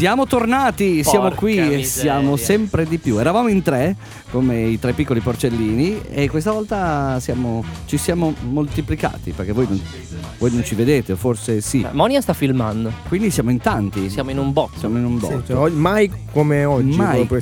Siamo tornati, siamo Porca qui e miseria. siamo sempre di più. Eravamo in tre, come i tre piccoli porcellini, e questa volta siamo- ci siamo moltiplicati perché voi non, voi non ci vedete, forse sì. Monia sta filmando. Quindi siamo in tanti. Siamo in un botto. Siamo in un Sì, botto. cioè, og- mai come oggi.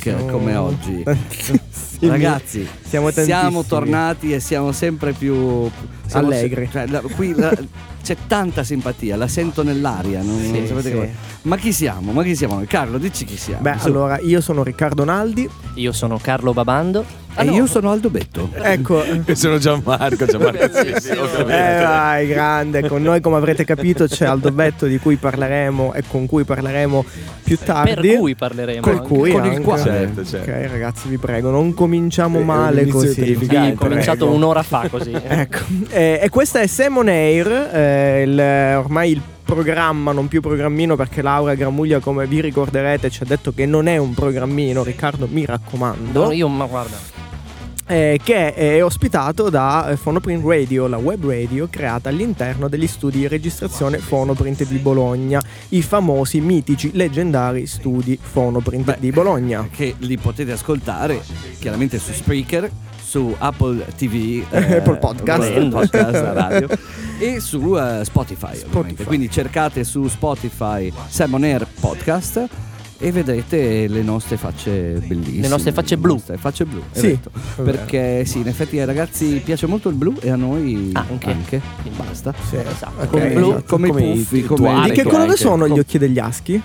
Siamo- come oggi. Ragazzi, siamo, siamo tornati e siamo sempre più siamo Allegri. se- cioè, la- qui la- c'è tanta simpatia, la sento nell'aria. Non, non Sì, sapete sì. come- Ma chi siamo? Ma chi siamo noi? Carlo, dici chi siamo. Beh, Su. allora io sono Riccardo Naldi. Io sono Carlo Babando. E io sono Aldo Betto. Ecco. Io sono Gianmarco, Gianmarco sì, sì, Eh vai, grande, con noi come avrete capito c'è Aldo Betto di cui parleremo e con cui parleremo più tardi. Per cui parleremo. Anche. cui Con il quale. Certo, certo. Ok ragazzi vi prego, non cominciamo È male così. Sì, è cominciato Prego. un'ora fa così. Ecco, eh, e questa è Sam on Air, eh, il- ormai il programma, non più programmino perché Laura Gramuglia come vi ricorderete ci ha detto che non è un programmino, Riccardo mi raccomando, No, io, ma guarda. Eh, che è ospitato da eh, Phonoprint Radio, la web radio creata all'interno degli studi di registrazione Phonoprint di Bologna, i famosi, mitici, leggendari studi Phonoprint Beh, di Bologna. Che li potete ascoltare chiaramente su Spreaker, su Apple TV, Apple Podcast. Apple Podcast radio e su eh, Spotify. Spotify. Quindi cercate su Spotify Simon Air Podcast e vedrete le nostre facce bellissime. Le nostre facce blu. Le nostre facce blu, Sì, vero. Perché sì, in effetti ai ragazzi piace molto il blu e a noi Anche. Quindi Basta. Sì, Esatto. ok, Come, esatto. come Come i puffi, come Di che Ecco, colore anche. sono gli occhi degli aschi?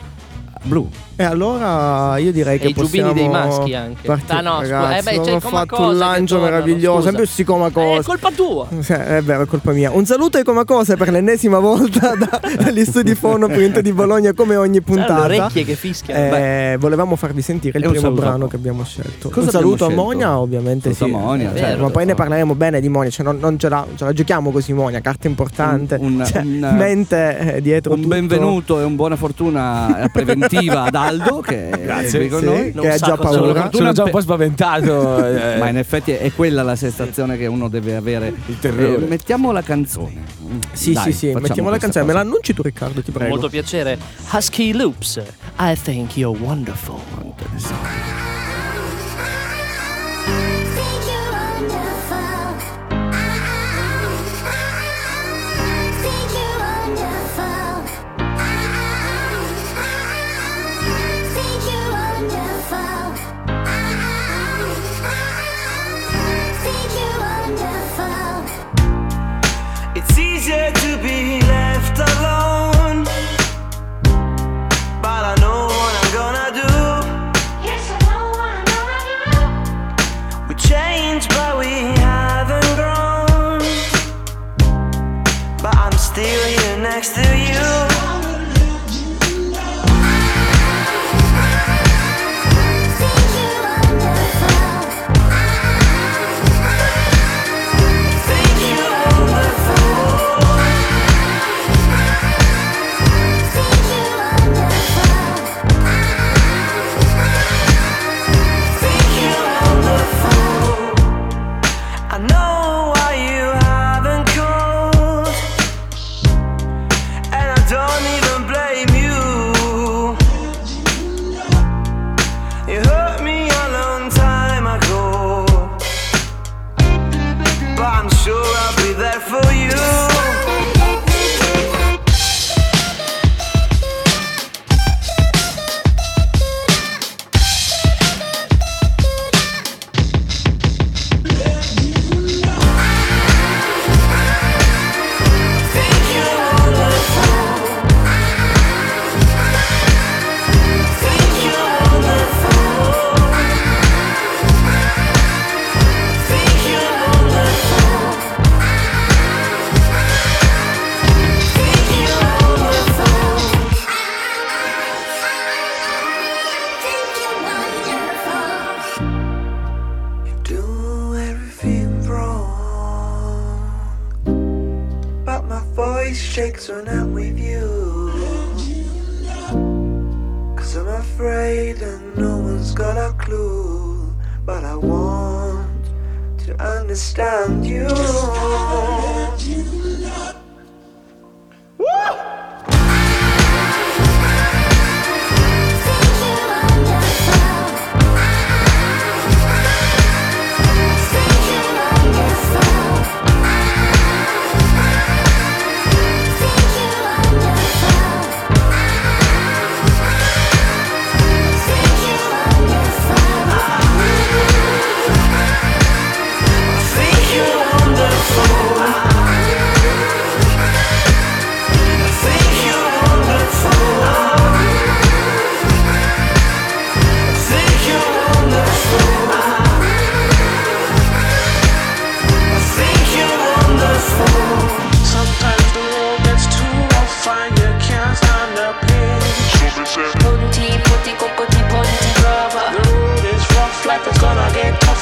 Blu. E allora io direi E che i possiamo dei maschi anche. partire. Ah, no, ragazzi, eh beh, c'è ho il Coma fatto Cose un lancio meraviglioso, scusa. sempre si coma Eh, cosa. è colpa tua. Sì, è vero, è colpa mia. Un saluto ai Coma Cose per l'ennesima volta da- dagli studi Phonoprint di Bologna come ogni Sai, le puntata. orecchie che fischiano. Eh, volevamo farvi sentire il primo a brano che abbiamo scelto. Cosa un saluto a? Monia, ovviamente Saluto sì. a Monia, Eh, certo. Ma poi ne parleremo bene di Monia, cioè non, non ce, la, ce la giochiamo così Monia, carta importante. Un- un- Cioè, un- mente eh, dietro Un tutto. benvenuto e un buona fortuna preventiva ad Aldo che è qui con Sì, noi. Non che ha già paura. Sono già un po' spaventato. eh, Ma in effetti è quella la sensazione che uno deve avere. Il terrore. Eh, mettiamo la canzone. Sì, Dai, sì, sì, mettiamo la canzone. Me cosa. la annunci tu Riccardo, ti prego. Molto piacere. Husky Loops. I think you're wonderful. Easier to be left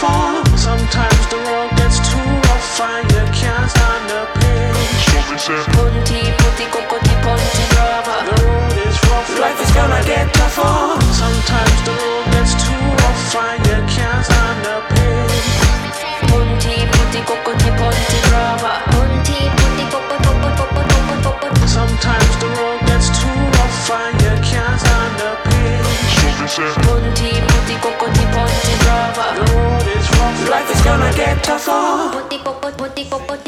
tougher. Sometimes the road gets too rough and you can't stand the pain. Punti, putti, coccoti, ponti, brava. The road is rough, life is gonna get tougher. Sometimes the road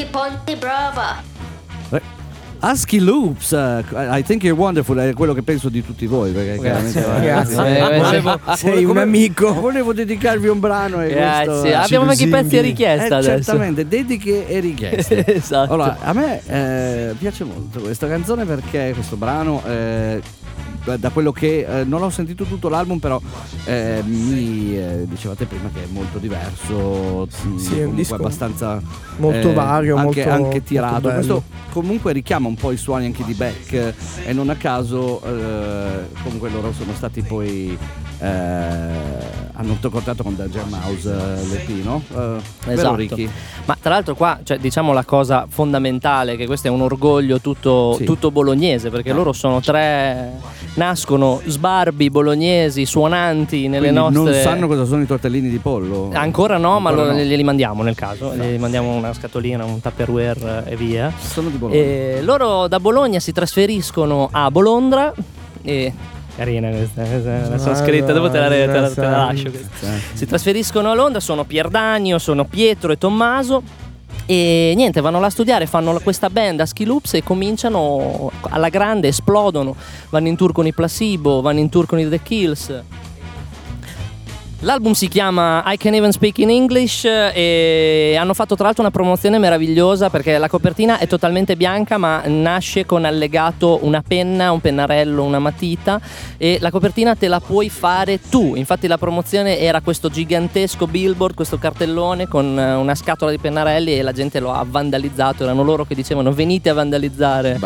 ponti, brava. Husky Loops, eh, I think you're wonderful, è quello che penso di tutti voi. Perché Grazie, chiaramente- grazie. Eh, Volevo- Sei un come- amico. Volevo dedicarvi un brano e questo... Grazie. Abbiamo anche i pezzi a richiesta Eh, adesso. certamente, dediche e richieste. esatto. Allora, a me eh, piace molto questa canzone perché questo brano, eh, da quello che eh, non ho sentito tutto l'album, però eh, mi eh, dicevate prima che è molto diverso, mm, sì, è un disco abbastanza molto eh, vario, anche, molto- anche tirato. Questo comunque richiama un po' i suoni anche di Beck eh, e non a caso eh, comunque loro sono stati poi eh, hanno contattato con Danger Mouse eh, l'EP, no? Eh, vero, Esatto. Ricky? Ma tra l'altro qua, cioè, diciamo la cosa fondamentale, che questo è un orgoglio tutto, Sì. tutto bolognese, perché loro sono tre, nascono sbarbi bolognesi, suonanti nelle Quindi nostre... non sanno cosa sono i tortellini di pollo? Ancora no, ma Ancora lo- no. glieli mandiamo nel caso, gli mandiamo una scatolina, un tupperware eh, e via. Sono di Bologna. E loro da Bologna si trasferiscono a Bolondra e... Carina questa, questa la sono scritta, dopo te la, te la- te la lascio. questa. Si trasferiscono a Londra, sono Pier Dagno, sono Pietro e Tommaso. E niente, vanno là a studiare, fanno questa band a Ski Loops e cominciano alla grande, esplodono. Vanno in tour con i Placebo, vanno in tour con i The Kills. L'album si chiama I Can Even Speak in English e hanno fatto tra l'altro una promozione meravigliosa perché la copertina è totalmente bianca ma nasce con allegato una penna, un pennarello, una matita e la copertina te la puoi fare tu. Infatti la promozione era questo gigantesco billboard, questo cartellone con eh, una scatola di pennarelli e la gente lo ha vandalizzato, erano loro che dicevano venite a vandalizzare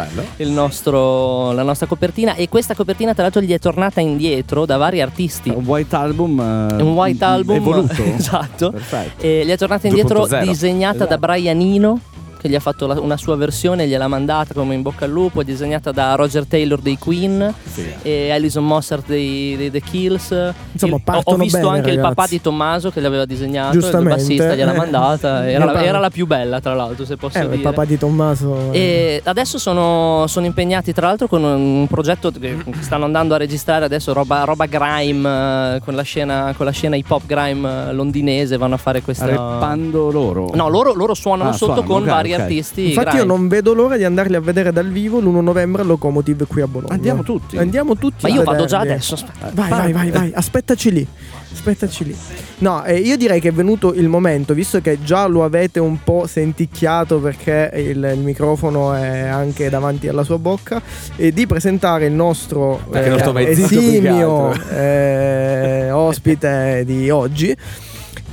nostro- la nostra copertina e questa copertina tra l'altro gli è tornata indietro da vari artisti. Un white album. eh, È un white album Evoluto. esatto. Perfetto. E gli è tornata indietro 2.0. disegnata da Brian Eno che gli ha fatto la- una sua versione, gliel'ha mandata come in bocca al lupo, è disegnata da Roger Taylor dei Queen e Alison Mossart dei, dei The Kills. Insomma, Il- ho- visto bene, anche il ragazzi. papà di Tommaso che l'aveva disegnato, il Giustamente. bassista gliel'ha Eh. mandata, era, la, era la più bella tra l'altro se posso Eh, il dire. papà di Tommaso. eh. E adesso sono, sono impegnati tra l'altro con un progetto che stanno andando a registrare adesso roba, roba grime eh, con la, scena, con la scena hip hop grime eh, londinese, vanno a fare questa... Reppando loro. No, loro, loro suonano Ah, sotto suonano, con ok, vari ok. Artisti. Infatti io grime. non vedo l'ora di andarli a vedere dal vivo l'1 novembre al Locomotive qui a Bologna. Andiamo tutti. Andiamo tutti. Ma io vado già adesso. aspetta. Vai, vai, vai, vai, aspettaci lì. Aspettaci lì. No, eh, io direi che è venuto il momento, visto che già lo avete un po' senticchiato perché il, il microfono è anche davanti alla sua bocca, eh, di presentare il nostro che esimio eh, ospite di oggi,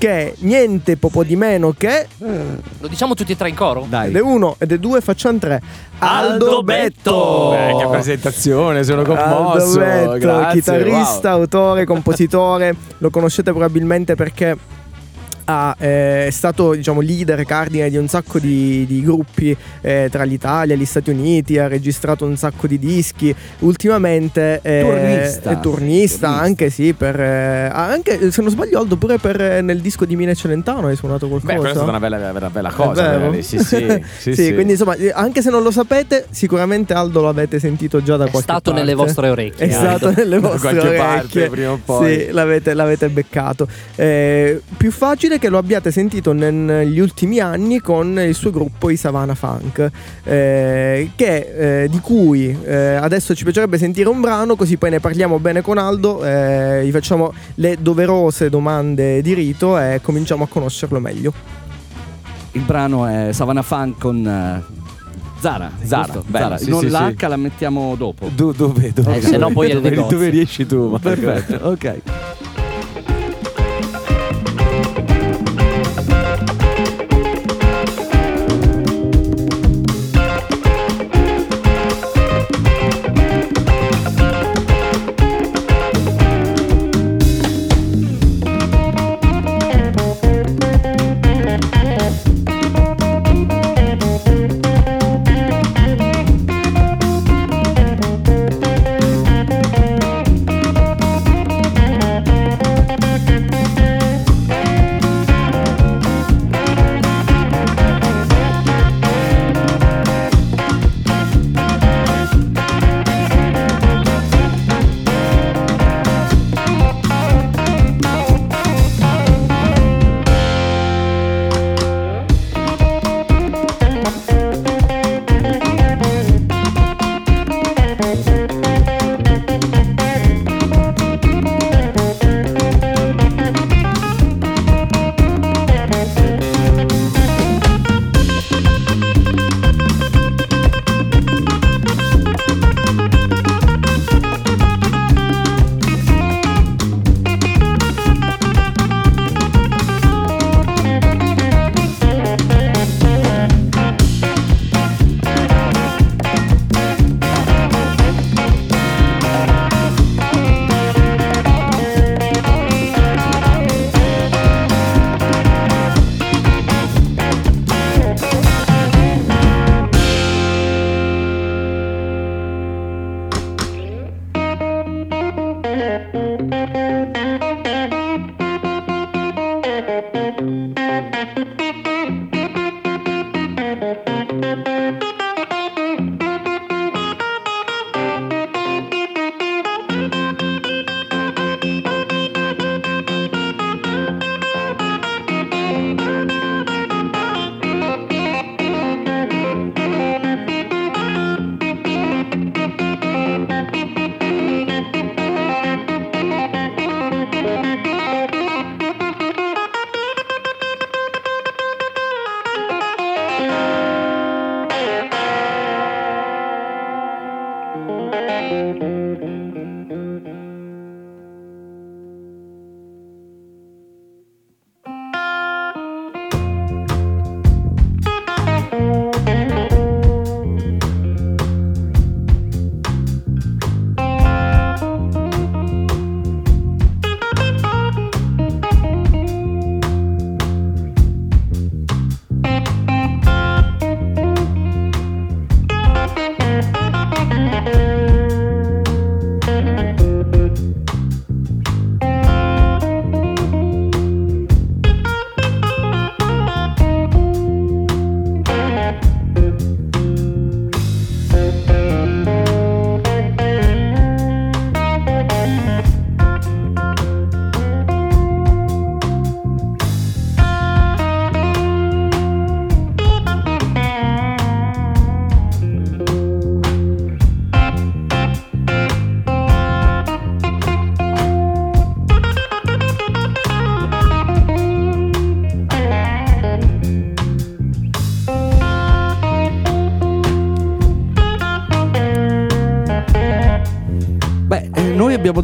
che è niente poco di meno che Lo diciamo tutti e tre in coro? Dai. ed è uno ed è due, facciamo tre. Aldo Betto! Beh, che presentazione, sono commosso. Aldo Betto, grazie, chitarrista, autore, compositore. Lo conoscete probabilmente perché ha, eh, è stato diciamo, leader cardine di un sacco di, di gruppi eh, tra l'Italia e gli Stati Uniti, ha registrato un sacco di dischi. Ultimamente eh, Turnista. è turnista, Turnista. anche sì, per, eh, anche se non sbaglio Aldo pure per, eh, nel disco di Mine Celentano hai suonato qualcosa. Beh, questa è stata una bella, bella, bella È cosa. magari. Sì, sì, sì, Sì, sì. quindi insomma, eh, anche se non lo sapete, sicuramente Aldo lo avete sentito già da È qualche stato parte. nelle vostre orecchie. È Aldo. stato nelle Da vostre qualche orecchie. parte, prima o poi. Sì, l'avete, l'avete beccato. Eh, più facile che lo abbiate sentito negli ultimi anni con il suo gruppo i Savannah Funk, eh, che, eh, di cui eh, adesso ci piacerebbe sentire un brano, così poi ne parliamo bene con Aldo, eh, gli facciamo le doverose domande di rito e cominciamo a conoscerlo meglio. Il brano è Savannah Funk con eh, Zara. Zara, Zara. sì, Non sì, la sì. La mettiamo dopo. Do- dove, dove, Eh, se no poi è il dove, negozio. dove riesci tu? Marco? Perfetto, ok.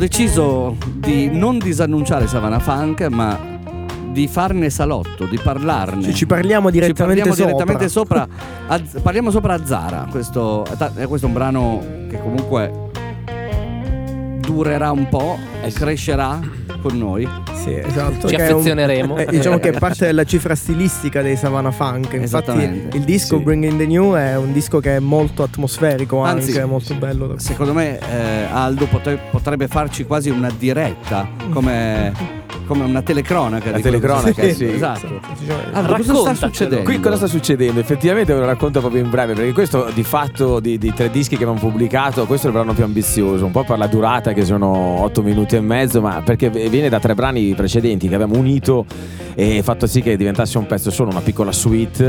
deciso di non disannunciare Savannah Funk, ma di farne salotto, di parlarne. Ci, ci parliamo direttamente Ci parliamo sopra. direttamente sopra. a- parliamo sopra a Zara. Questo, eh, questo è un brano che comunque durerà un po' e crescerà con noi. Sì, esatto. Ci che è un- affezioneremo. eh, diciamo che è parte della cifra stilistica dei Savannah Funk. Infatti, il disco sì. Bring in the New è un disco che è molto atmosferico, Anzi, anche molto bello. Secondo me eh, Aldo potre- potrebbe farci quasi una diretta, come, come una telecronaca. La telecronaca, sta- sì. Esatto. Allora, cosa sta succedendo? Qui cosa sta succedendo? Effettivamente ve lo racconto proprio in breve, perché questo di fatto di, di tre dischi che abbiamo pubblicato, questo è il brano più ambizioso, un po' per la durata che sono 8 minuti e mezzo, ma perché viene da tre brani precedenti che abbiamo unito e fatto sì che diventasse un pezzo solo, una piccola suite,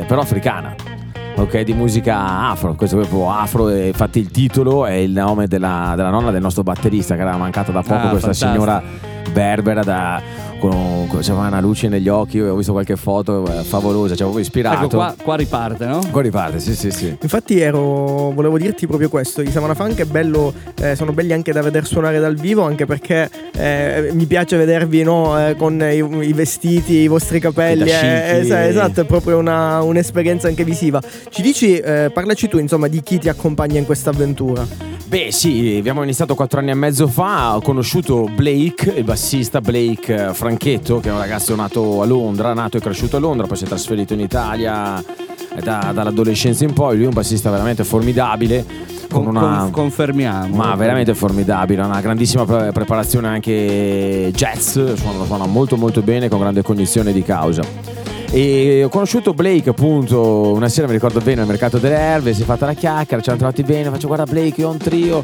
eh, però africana. Ok, di musica afro, questo è proprio afro e infatti il titolo è il nome della, della nonna del nostro batterista che era mancata da poco, Ah, questa fantastico. signora berbera da con, con- c'aveva una luce negli occhi, io ho visto qualche foto eh, favolosa, ci avevo ispirato. Ecco, qua, qua riparte, no? Qua riparte, sì, sì, sì. Infatti ero, volevo dirti proprio questo, i Savana Funk è bello, eh, sono belli anche da vedere suonare dal vivo, anche perché eh, mi piace vedervi no, eh, con i, i vestiti, i vostri capelli, eh, esatto, è proprio una- un'esperienza anche visiva. Ci dici, eh, parlaci tu insomma di chi ti accompagna in questa avventura. Beh sì, abbiamo iniziato quattro anni e mezzo fa, ho conosciuto Blake, il bassista Blake eh, Franchetto, che è un ragazzo nato a Londra, nato e cresciuto a Londra, poi si è trasferito in Italia eh, da- dall'adolescenza in poi, lui è un bassista veramente formidabile, con una... con- confermiamo. Ma veramente formidabile, ha una grandissima pre- preparazione anche jazz, suona, suona molto molto bene con grande cognizione di causa. E ho conosciuto Blake appunto una sera, mi ricordo bene, al mercato delle erbe, si è fatta la chiacchiera, ci siamo trovati bene, faccio guarda Blake, io ho un trio,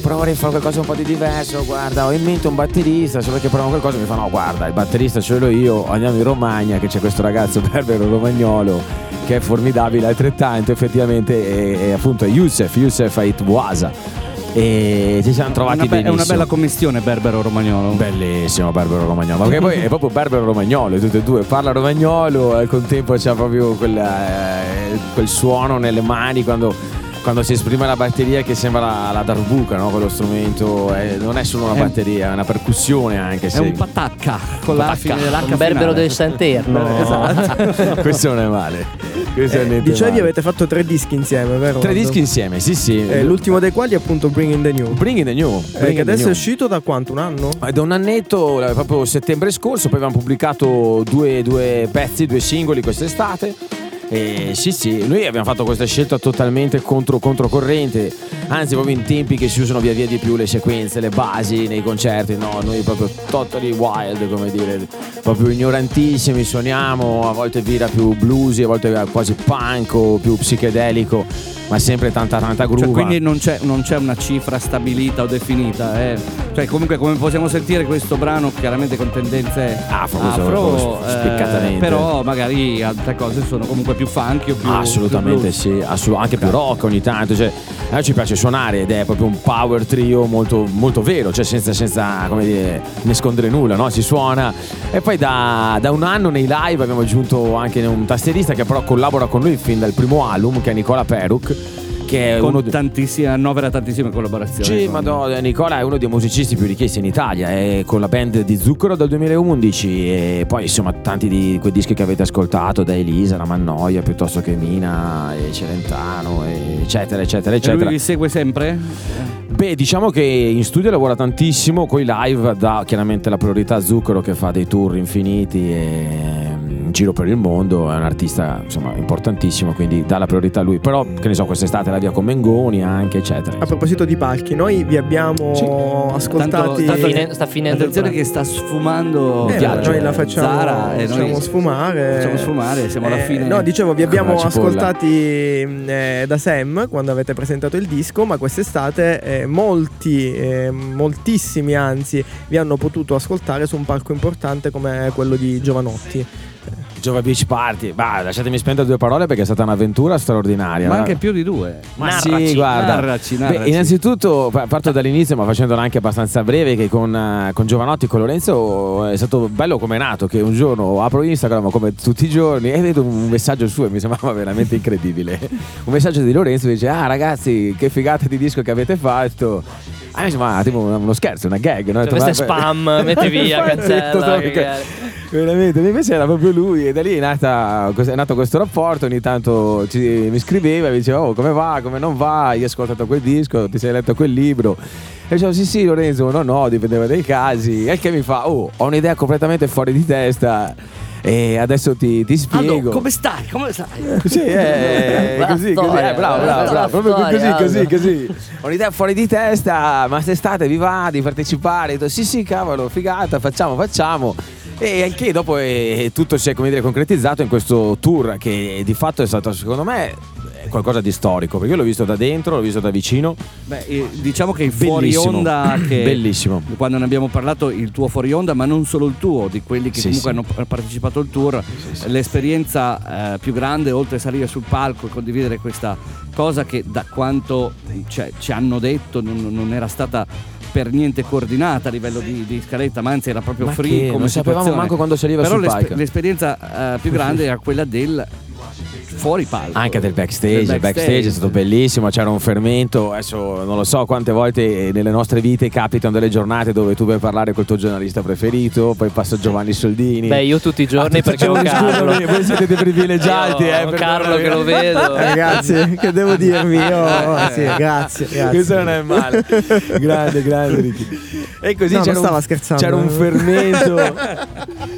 proverei a fare qualcosa un po' di diverso, guarda ho in mente un batterista, vuoi che proviamo qualcosa mi fa no guarda il batterista ce l'ho io, andiamo in Romagna che c'è questo ragazzo berbero romagnolo che è formidabile altrettanto effettivamente appunto è Youssef, Youssef Ait Bouasa e ci siamo trovati una, be- è una bella commissione Berbero Romagnolo. Bellissimo Barbaro Romagnolo, ma che poi è proprio Barbaro Romagnolo, tutte e due, parla romagnolo e al contempo c'ha proprio quel, eh, quel suono nelle mani quando, quando si esprime la batteria che sembra la, la darbuca, no? quello strumento, eh, non è solo una È- batteria, è una percussione anche. È se- un patacca con la Patacca. fine dell'H Un berbero finale. del Santerno. Esatto. Questo non è male. Questo è Eh, niente dicevi male. avete fatto tre dischi insieme, vero? Tre dischi insieme, sì sì. Eh, l'ultimo dei quali è appunto Bring in the New. Bring in the New. Eh, Bring che adesso New. è uscito da quanto? Un anno? Eh, Da un annetto, proprio settembre scorso, poi abbiamo pubblicato due, due pezzi, due singoli quest'estate. E sì, sì, noi abbiamo fatto questa scelta totalmente contro, controcorrente, anzi proprio in tempi che si usano via via di più le sequenze, le basi nei concerti, no, noi proprio totally wild, come dire, proprio ignorantissimi, suoniamo, a volte vira più bluesy, a volte quasi punk o più psichedelico, ma sempre tanta tanta groove. Cioè, quindi non c'è, non c'è una cifra stabilita o definita. eh. Cioè, comunque, come possiamo sentire, questo brano chiaramente con tendenze Afro, questo- eh, spiccatamente. però magari altre cose sono comunque più funky o più. Assolutamente più sì, assu- anche più rock ogni tanto. Cioè, a noi ci piace suonare ed è proprio un power trio molto, molto vero, cioè senza, senza come dire, nascondere nulla, no? si suona. E poi da, da un anno nei live abbiamo aggiunto anche un tastierista che però collabora con lui fin dal primo album, che è Nicola Peruk, che è Con uno tantissime, annovera tantissime collaborazioni. sì, con- madonna, Nicola è uno dei musicisti più richiesti in Italia, è con la band di Zucchero dal 2011 e poi insomma tanti di quei dischi che avete ascoltato, da Elisa, la Mannoia, piuttosto che Mina, e Celentano, e eccetera, eccetera, E lui eccetera. vi segue sempre? Beh, diciamo che in studio lavora tantissimo, con i live dà chiaramente la priorità a Zucchero che fa dei tour infiniti e in giro per il mondo, è un artista insomma importantissimo, quindi dà la priorità a lui. Però, che ne so, quest'estate la via con Mengoni anche, eccetera. A proposito di palchi, noi vi abbiamo Sì. ascoltati. Tanto- Sta, fine- sta finendo il Attenzione che sta sfumando Eh, viaggio. noi la facciamo, Zara e noi facciamo sfumare. Facciamo sfumare, siamo alla Eh, fine. No, dicevo, vi abbiamo ascoltati mh, eh, da Sam quando avete presentato il disco, ma quest'estate eh, molti, eh, moltissimi anzi, vi hanno potuto ascoltare su un palco importante come quello di Giovanotti. Giova Beach Party, bah, lasciatemi spendere due parole perché è stata un'avventura straordinaria. Ma anche più di due. Ma Narraci, sì, guarda. narraci, Beh, narraci. innanzitutto pa- parto dall'inizio, ma facendolo anche abbastanza breve, che con, eh, con Giovanotti con Lorenzo è stato bello come è nato, che un giorno apro Instagram come tutti i giorni e vedo un messaggio suo e mi sembrava veramente incredibile. un messaggio di Lorenzo che dice, ah ragazzi, che figata di disco che avete fatto. Ah, mi sembrava tipo uno scherzo, una gag. No? Cioè, detto, questo è "Ma- spam, metti via, cancella. detto. Veramente, invece era proprio lui e da lì è, nata- è nato questo rapporto, ogni tanto ci- mi scriveva e mi diceva oh come va, come non va, hai ascoltato quel disco, ti sei letto quel libro. E dicevo sì sì Lorenzo, no no, dipendeva dai casi. E il che mi fa oh ho un'idea completamente fuori di testa e adesso ti, ti spiego. Aldo, come stai? Come stai? Sì, eh, così, così, eh, bravo, bravo, bravo, proprio storia, così, così, Aldo. così. Ho un'idea fuori di testa, ma quest'estate vi va di partecipare? Sì, sì, cavolo, figata, facciamo, facciamo. E al che dopo eh, tutto si è come dire, concretizzato in questo tour che di fatto è stato secondo me qualcosa di storico perché io l'ho visto da dentro, l'ho visto da vicino. Beh, eh, diciamo che il fuori Bellissimo. onda che Bellissimo. quando ne abbiamo parlato il tuo fuori onda, ma non solo il tuo, di quelli che Sì, comunque sì. hanno partecipato al tour, l'esperienza eh, più grande oltre a salire sul palco e condividere questa cosa che da quanto cioè, ci hanno detto non, non era stata per niente coordinata a livello di, di scaletta, ma anzi era proprio Ma free che? come Non sapevamo manco quando saliva Però sul l'espe- palco. l'esperienza eh, più grande era quella del fuori palco. Anche del backstage, Del il backstage è stato bellissimo, c'era un fermento, adesso non lo so quante volte nelle nostre vite capitano delle giornate dove tu vai a parlare col tuo giornalista preferito, poi passa Giovanni Soldini. Beh, io tutti i giorni Ah, perché ho Carlo. scusami, voi siete dei privilegiati, Io eh, per Carlo che lo vedo. Ragazzi, che devo dirvi? Io, sì, grazie, grazie. Questo non è male. grande, grande Ricky. E così No, c'era, stava un, scherzando. c'era un fermento.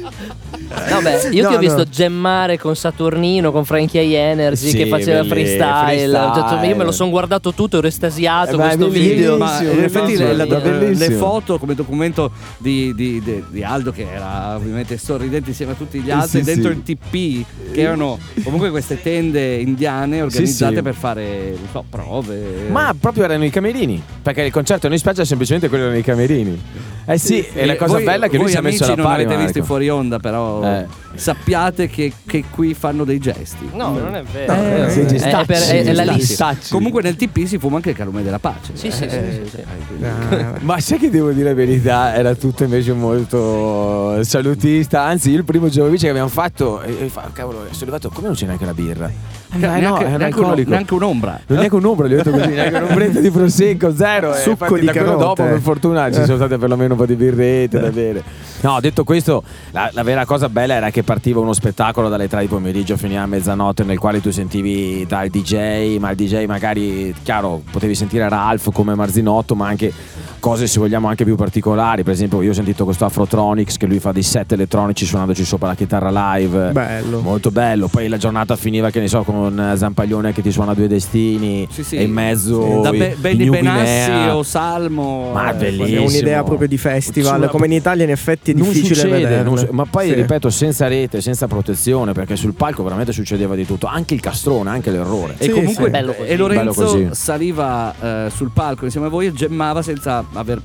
No, beh, io No, ti ho visto no. gemmare con Saturnino, con Frankie Energy Sì, che faceva freestyle. Ho detto, freestyle. io me lo sono guardato tutto, ero estasiato Eh, è questo video. Ma in Bellissimo, effetti le, bellissimo, le- bellissimo. le foto come documento di, di- di- di Aldo che era ovviamente sorridente insieme a tutti gli altri sì, dentro sì. il TP che erano comunque queste tende indiane organizzate sì. per fare non so, prove Ma proprio erano i camerini, perché il concerto in spiaggia semplicemente quello erano i camerini. Eh sì, e la cosa voi, bella è che lui voi si è messo amici alla non pari. avete visto in Marco. fuori onda però Eh. sappiate che, che qui fanno dei gesti No, non è vero. Eh, È- gestacci, è, per- è- è la lista. Comunque nel TP si fuma anche il calume della pace Sì, sì, sì, Eh, sì, sì. eh, Ma sai che devo dire la verità? Era tutto invece molto salutista. Anzi, io il primo Giovovic che abbiamo fatto, e, e fa, cavolo, sono arrivato, come non c'è neanche la birra? Eh, no, neanche, neanche un- neanche un'ombra Non neanche un'ombra, gli ho detto così, neanche un'ombretta di prosecco, zero. Succo di da dopo, per fortuna, ci sono state perlomeno un po' di birrette da bere. No, detto questo, la, la vera cosa bella era che partiva uno spettacolo dalle 3 di pomeriggio fino a mezzanotte, nel quale tu sentivi dal DJ, ma il DJ magari, chiaro, potevi sentire Ralph come Marzinotto, ma anche cose, se vogliamo, anche più particolari. Per esempio, io ho sentito questo Afrotronics che lui fa dei set elettronici suonandoci sopra la chitarra live. Bello. Molto bello, poi la giornata finiva che ne so con eh, Zampaglione che ti suona due destini Sì, sì. e in mezzo da Be- i Benny Benassi o Salmo Ma eh, bellissimo. È un'idea proprio di festival, come in Italia in effetti è difficile succede, vederle. non su- ma poi Sì. ripeto senza rete, senza protezione, perché sul palco veramente succedeva di tutto, anche il castrone, anche l'errore. E Sì, comunque sì. Bello così. e Lorenzo Bello così. saliva eh, sul palco insieme a voi e gemmava senza aver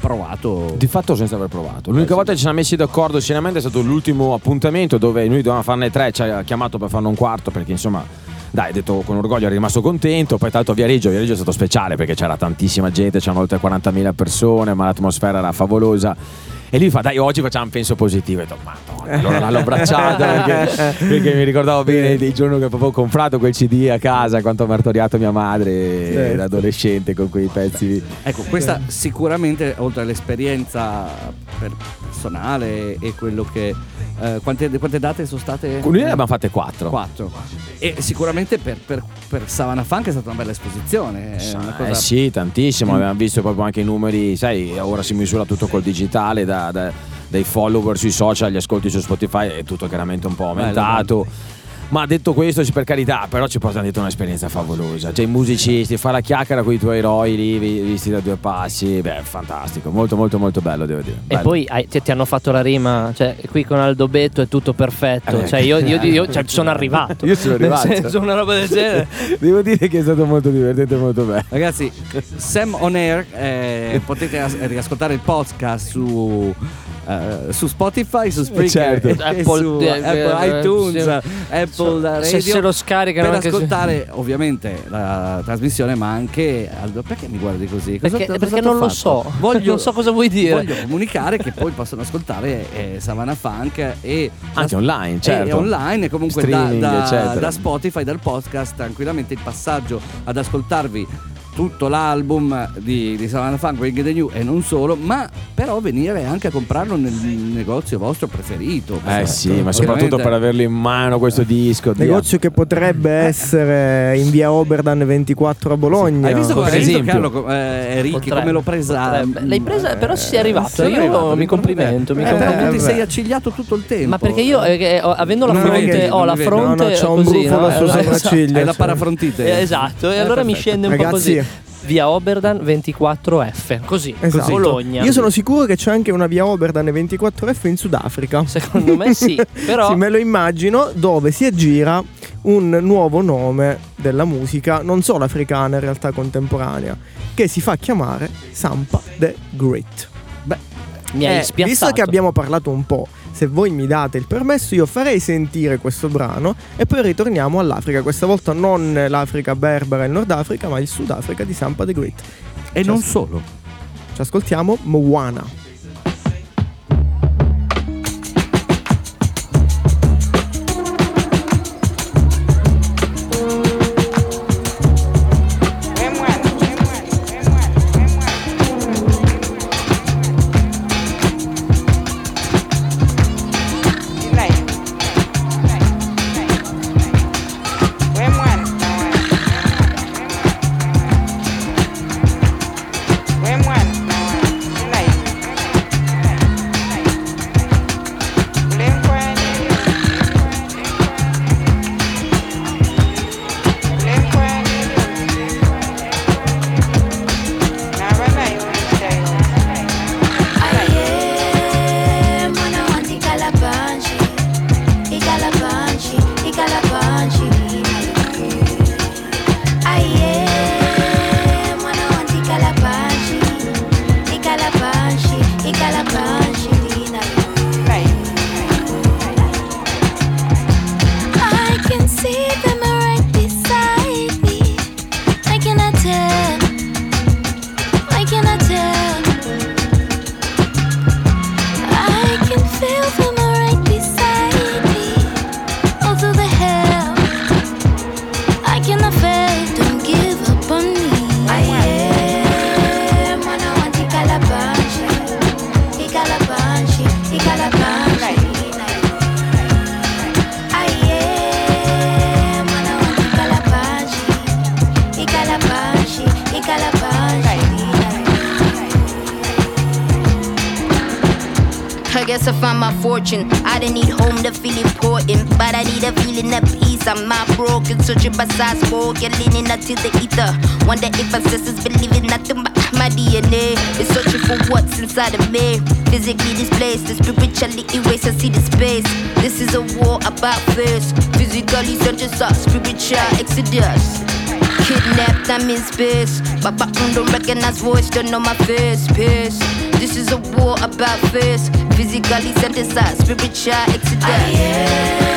provato. Di fatto senza aver provato. L'unica volta che ci siamo messi d'accordo seriamente è stato l'ultimo appuntamento dove noi dovevamo farne tre, ci ha chiamato per farne un quarto perché insomma dai, detto con orgoglio, è rimasto contento. Poi, tra l'altro, Viareggio, Viareggio è stato speciale perché c'era tantissima gente, c'erano oltre 40.000 persone, ma l'atmosfera era favolosa. E lui fa, dai, oggi facciamo penso positivo. E ho detto, madonna, allora l'ho abbracciato perché, perché mi ricordavo bene dei giorni che proprio ho comprato quel CD a casa, quanto ha martoriato mia madre Certo. da adolescente con quei pezzi. Ecco, questa sicuramente oltre all'esperienza per- personale e quello che eh, quante, quante date sono state? Con lui ne abbiamo fatte quattro. Quattro. E sicuramente per, per, per Savannah Funk è stata una bella esposizione. Una cosa Eh sì, tantissimo, Mm. abbiamo visto proprio anche i numeri, sai, ora si misura tutto col digitale, da- da- dai follower sui social, gli ascolti su Spotify, è tutto chiaramente un po' aumentato. Ma detto questo, per carità, però ci portano dietro un'esperienza favolosa. Cioè, i musicisti, fare la chiacchiera con i tuoi eroi lì, vi- visti da due passi, beh, fantastico, molto, molto, molto bello, devo dire. E Bello. poi hai- ti, ti hanno fatto la rima, cioè qui con Aldo Betto è tutto perfetto. Eh. Cioè io, io- io- cioè, sono arrivato. Io sono arrivato. Senso, una roba del genere. Devo dire che è stato molto divertente e molto bello. Ragazzi, Sam On Air, eh, potete as- riascoltare il podcast su, eh, su Spotify, su Spreaker, Certo. e Apple, su eh, Apple eh, iTunes, sì. Apple Radio. Se se lo scaricano per anche se- ascoltare ovviamente la trasmissione, ma anche Aldo, perché mi guardi così? Cosa- Perché, cosa perché non lo fatto? so. Voglio, non so cosa vuoi dire. voglio comunicare che poi possono ascoltare eh, Savannah Funk e Anche la- online, e certo. online e comunque da, Streaming, da- da Spotify, dal podcast, tranquillamente il passaggio ad ascoltarvi tutto l'album di, di Savannah Funk, Ring the New e non solo, ma però venire anche a comprarlo nel negozio vostro preferito. Eh sì, ma soprattutto per averlo in mano questo disco. Dio. Negozio che potrebbe essere in via Oberdan 24 a Bologna. Hai visto, Per hai visto esempio. Carlo, eh, Ricchi, come l'ho presa? potrebbe. L'hai presa, però ci sei arrivato. Sei io arrivato, mi complimento. Mi Eh, complimento. tu ti beh. sei accigliato tutto il tempo. Ma perché io, eh, avendo la fronte, vedi, ho la fronte No, no, c'ho un così, brufolo no? sul sopracciglio. Hai la parafrontite. Eh, Esatto, e allora mi scende un po' così. Via Oberdan 24F, così, Esatto. Bologna. Io sono sicuro che c'è anche una via Oberdan 24F in Sudafrica. Secondo me sì, però Sì, me lo immagino dove si aggira un nuovo nome della musica, non solo africana in realtà contemporanea, che si fa chiamare Sampa the Great. mi hai Eh, spiazzato. visto che abbiamo parlato un po', se voi mi date il permesso, io farei sentire questo brano e poi ritorniamo all'Africa. Questa volta non l'Africa berbera e il Nord Africa, ma il Sudafrica di Sampa the Great. E non solo. Ci ascoltiamo Moana. I didn't need home to feel important, but I need a feeling of peace. I'm not broken, searching by sides for leaning out to the ether. Wonder if my ancestors believe in nothing but my DNA is searching for what's inside of me. Physically displaced, spiritually erased. I see the space. This is a war about first. Physically searching up, spiritual exodus. Kidnapped, I'm in space. Mm, don't recognize voice, don't know my face. Pace. This is a war about face. Physically synthesized, spiritual exodus. Ah,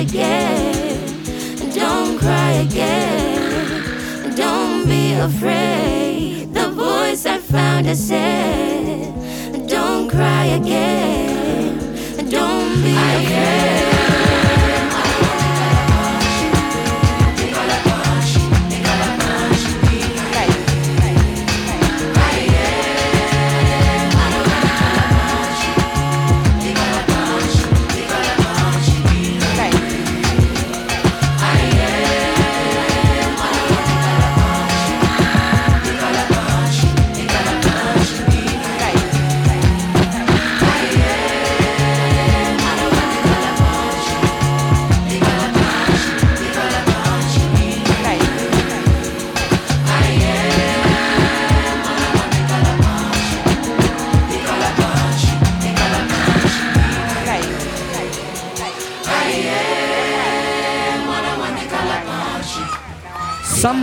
again. Don't cry again, don't be afraid. The voice I found has said, Don't cry again, don't be afraid.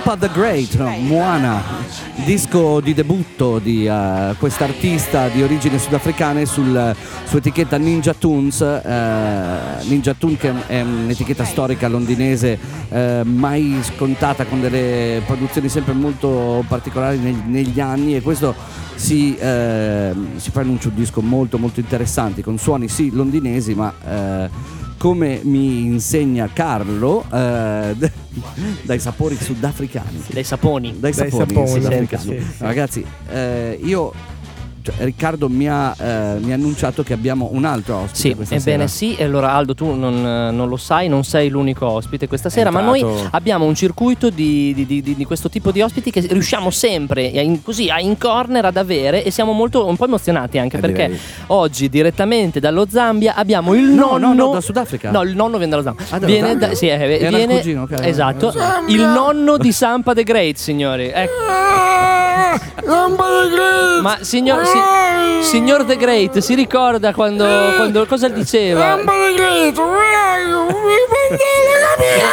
Sampa the Great, no, Moana, disco di debutto di eh, quest'artista di origine sudafricane sul, su etichetta Ninja Tunes. eh, Ninja Tunes che è un'etichetta storica londinese eh, mai scontata con delle produzioni sempre molto particolari neg- negli anni e questo si, eh, si preannuncia un disco molto molto interessante con suoni sì londinesi ma eh, come mi insegna Carlo eh, dai sapori sudafricani Dai saponi. dai Dai sapori, saponi, sudafricani. sì, sì. Ragazzi, eh, io cioè, Riccardo mi ha, eh, mi ha annunciato che abbiamo un altro ospite Sì, questa ebbene sera. sì, e allora Aldo tu non, non lo sai, non sei l'unico ospite questa sera, ma noi abbiamo un circuito di, di- di- di- di questo tipo di ospiti che riusciamo sempre a in, così a in corner ad avere e siamo molto un po' emozionati anche Eh, perché direi. oggi direttamente dallo Zambia abbiamo il No, nonno no, no, da Sudafrica. No, il nonno viene dallo Zambia. Ah, viene Zambia? da- sì, eh, Era il viene cugino, ok. Esatto. Il nonno di Sampa the Great, signori. Ecco. Ma signor, si- signor The Great si ricorda quando, quando cosa diceva?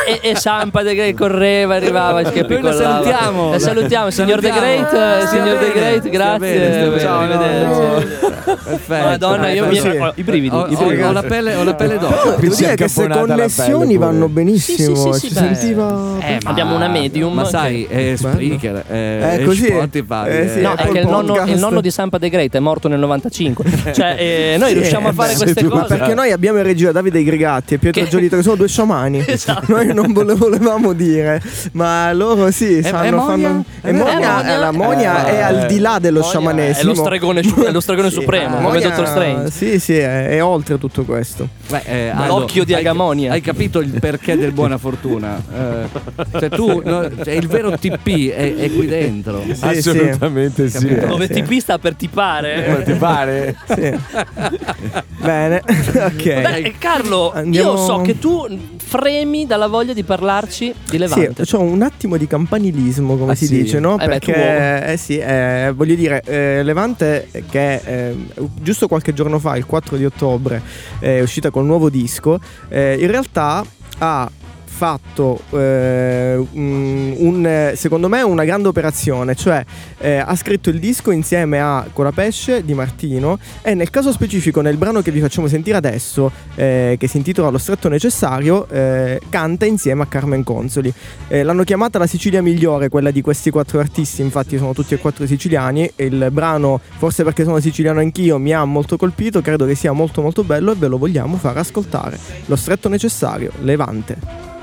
E, e, e Sampa The Great correva, arrivava, Noi lo schiappicolava. salutiamo. La salutiamo, signor The. Great, eh, Stia signor The Great, grazie. Ciao, arrivederci. Perfetto. Madonna, io mi ho i brividi. Ho, i ho- brividi. ho la pelle, ho la pelle. Devo dire che queste la connessioni vanno benissimo. Sì, sentiva. Eh, ma- Abbiamo una medium Ma sai, è Spreaker, è, Eh, è così? Spotify. Eh, sì, No, è che il nonno, Podcast. il nonno di Sampa The Great è morto nel 95. Cioè, eh, noi Sì, riusciamo a eh, fare beh, queste. Ma cose. perché noi abbiamo in regia Davide Gregatti e Pietro Che- Giolito, che sono due sciamani. Esatto. Noi non vole- volevamo dire, ma loro sì, sanno. e Monia? fanno- È e. Monia, Eh, Monia- la Monia eh, è al di là dello Monia sciamanesimo. È lo stregone, è lo stregone Sì, supremo, eh, come Monia- Dottor Strange. Sì, sì, è, è oltre tutto questo. Beh, eh, L'occhio di Agamonia. Hai capito il perché del buona fortuna? Eh, cioè tu, no, cioè, il vero TP è, è qui dentro. Assolutamente sì. Dove sì. TP sta per tipare. Come ti pare? Sì. Bene, ok. Beh, Carlo, Andiamo- io so che tu fremi dalla voglia di parlarci di Levante. Sì, ho un attimo di campanilismo, come Ah, si sì? dice, no? Eh beh, Perché, eh sì, eh, voglio dire, eh, Levante che eh, giusto qualche giorno fa, il 4 di ottobre, è uscita col nuovo disco, eh, in realtà ha fatto eh, un, secondo me una grande operazione cioè eh, ha scritto il disco insieme a Colapesce di Martino e nel caso specifico nel brano che vi facciamo sentire adesso eh, che si intitola Lo stretto necessario eh, canta insieme a Carmen Consoli eh, l'hanno chiamata la Sicilia migliore, quella di questi quattro artisti, infatti sono tutti e quattro siciliani. Il brano, forse perché sono siciliano anch'io, mi ha molto colpito, credo che sia molto molto bello e ve lo vogliamo far ascoltare. Lo stretto necessario, Levante.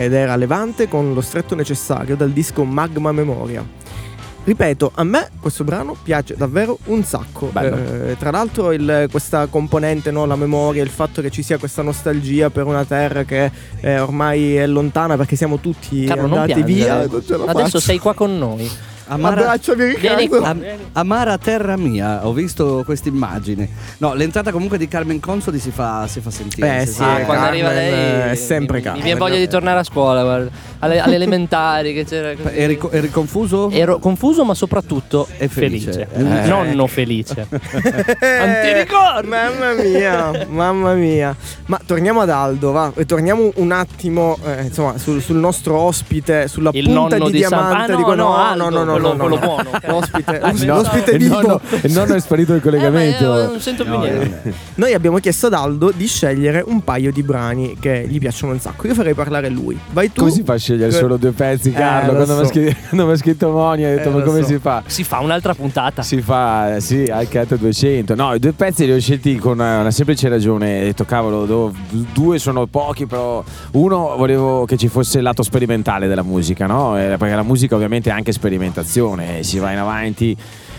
Ed era levante con lo stretto necessario dal disco Magma Memoria. Ripeto, a me questo brano piace davvero un sacco. Eh, tra l'altro il- questa componente, no, la memoria, il fatto che ci sia questa nostalgia per una terra che eh, ormai è lontana perché siamo tutti Carlo, andati via. Adesso faccio. sei qua con noi. Amara, Abbracciami Riccardo. Am- amara terra mia, ho visto questa immagine. No, l'entrata comunque di Carmen Consoli si fa, si fa sentire. Eh, si sì, Ah, quando Carmen, arriva lei è sempre Carmen. Mi viene voglia di tornare a scuola, guarda. Alle, alle elementari che c'era così. Eri, eri confuso? Ero confuso ma soprattutto E felice. felice. Eh. Un nonno felice. Anti-ricordi! Mamma mia, mamma mia. Ma torniamo ad Aldo, va. E torniamo un attimo eh, insomma, sul, sul nostro ospite, sulla Il punta nonno di, di San- diamante Ah, di no, no, Aldo, no, no, quello- no, no, quello no. buono, ok. L'ospite, Ah, l'ospite vivo. nonno, il nonno è sparito il Eh, collegamento. io non sento più No, niente. eh, Noi abbiamo chiesto ad Aldo di scegliere un paio di brani che gli piacciono un sacco. Io farei parlare lui. Vai tu. Come si fa a scegliere solo due pezzi, Carlo? Eh, quando mi ha so. mi ha scritto Moni, ha detto: Eh, Ma come so. si fa? Si fa un'altra puntata. Si fa, eh, sì, al Cat 200. No, i due pezzi li ho scelti con una, una semplice ragione. Ho detto, cavolo, do- due sono pochi, però uno volevo che ci fosse il lato sperimentale della musica, no? Eh, Perché la musica ovviamente è anche sperimentazione, si va in avanti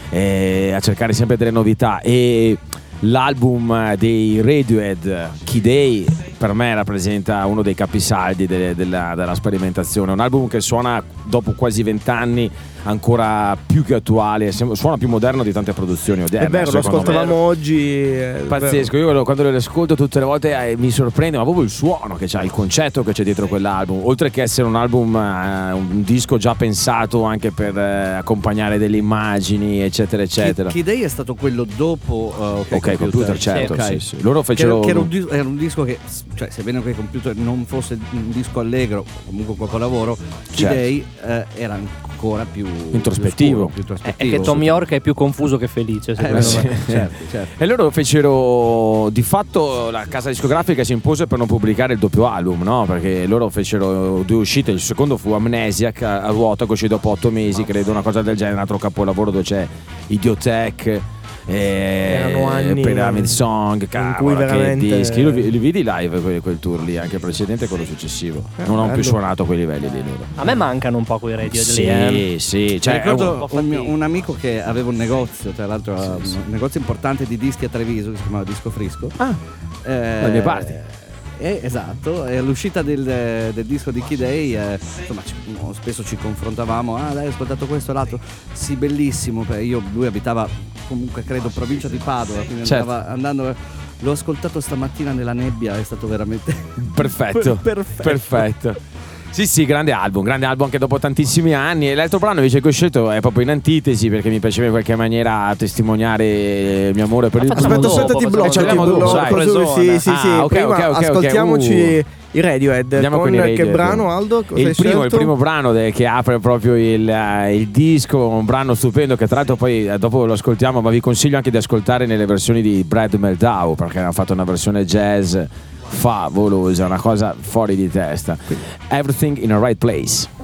eh, a cercare sempre delle novità. E l'album dei Radiohead, Key Day, per me rappresenta uno dei capisaldi de- della, della sperimentazione. Un album che suona dopo quasi vent'anni ancora più che attuale, suona più moderno di tante produzioni odierne. È vero, lo me. ascoltavamo oggi. Pazzesco, io quando lo ascolto tutte le volte eh, mi sorprende, ma proprio il suono che c'ha, il concetto che c'è dietro quell'album, oltre che essere un album, eh, un disco già pensato anche per eh, accompagnare delle immagini, eccetera, eccetera. Key Day è stato quello dopo uh, Ok, computer, certo. ok. sì, sì. Loro Che, fecero. che era, un dis- era un disco che, cioè, sebbene ok computer non fosse un disco allegro, comunque un capolavoro, Certo. Eh, era ancora più più, scuro, Introspettivo. più È, è introspettivo. che Tom York è più confuso che felice, Eh, sì, certo, certo. E loro fecero di fatto la casa discografica si impose per non pubblicare il doppio album, no? Perché loro fecero due uscite, il secondo fu Amnesiac a, a ruota che uscì dopo otto mesi, credo, una cosa del genere, un altro capolavoro dove c'è Idiotech. Erano anni Pyramid Song, in cavolo, cui che veramente- dischi. Li, li vidi live quel, quel tour lì, anche precedente e quello successivo. Eh, non ho più suonato a quei livelli lì loro. A me mancano un po' quei radio Sì, degli sì, Cioè, ricordo un- un, un amico che aveva un negozio, tra l'altro aveva un negozio importante di dischi a Treviso che si chiamava Disco Frisco. Ah, Eh, dalle mie parti. Eh, esatto, e all'uscita del, del disco di Key Day, eh, insomma, ci- no, spesso ci confrontavamo. Ah, dai, ho ascoltato questo, l'altro. Sì, bellissimo. Io, lui abitava comunque, credo, provincia di Padova. Quindi Certo. andava, andando. L'ho ascoltato stamattina nella nebbia, è stato veramente. Perfetto, Perfetto. perfetto. Sì, sì, grande album, grande album anche dopo tantissimi anni. E l'altro brano invece che ho scelto è proprio in antitesi perché mi piaceva in qualche maniera testimoniare il mio amore per il facciamo Aspetta, aspetta, ti blocco. dopo. ti blocco su- Sorpresona. Sì, sì, sì. Ah, ok, Prima ok, ok, ok. ascoltiamoci Uh. i Radiohead. Andiamo con con i che Radiohead. brano, Aldo? Il primo, il primo brano de- che apre proprio il, eh, il disco, un brano stupendo che tra l'altro poi eh, dopo lo ascoltiamo, ma vi consiglio anche di ascoltare nelle versioni di Brad Meldau perché hanno fatto una versione jazz favolosa, una cosa fuori di testa. Everything in a right place.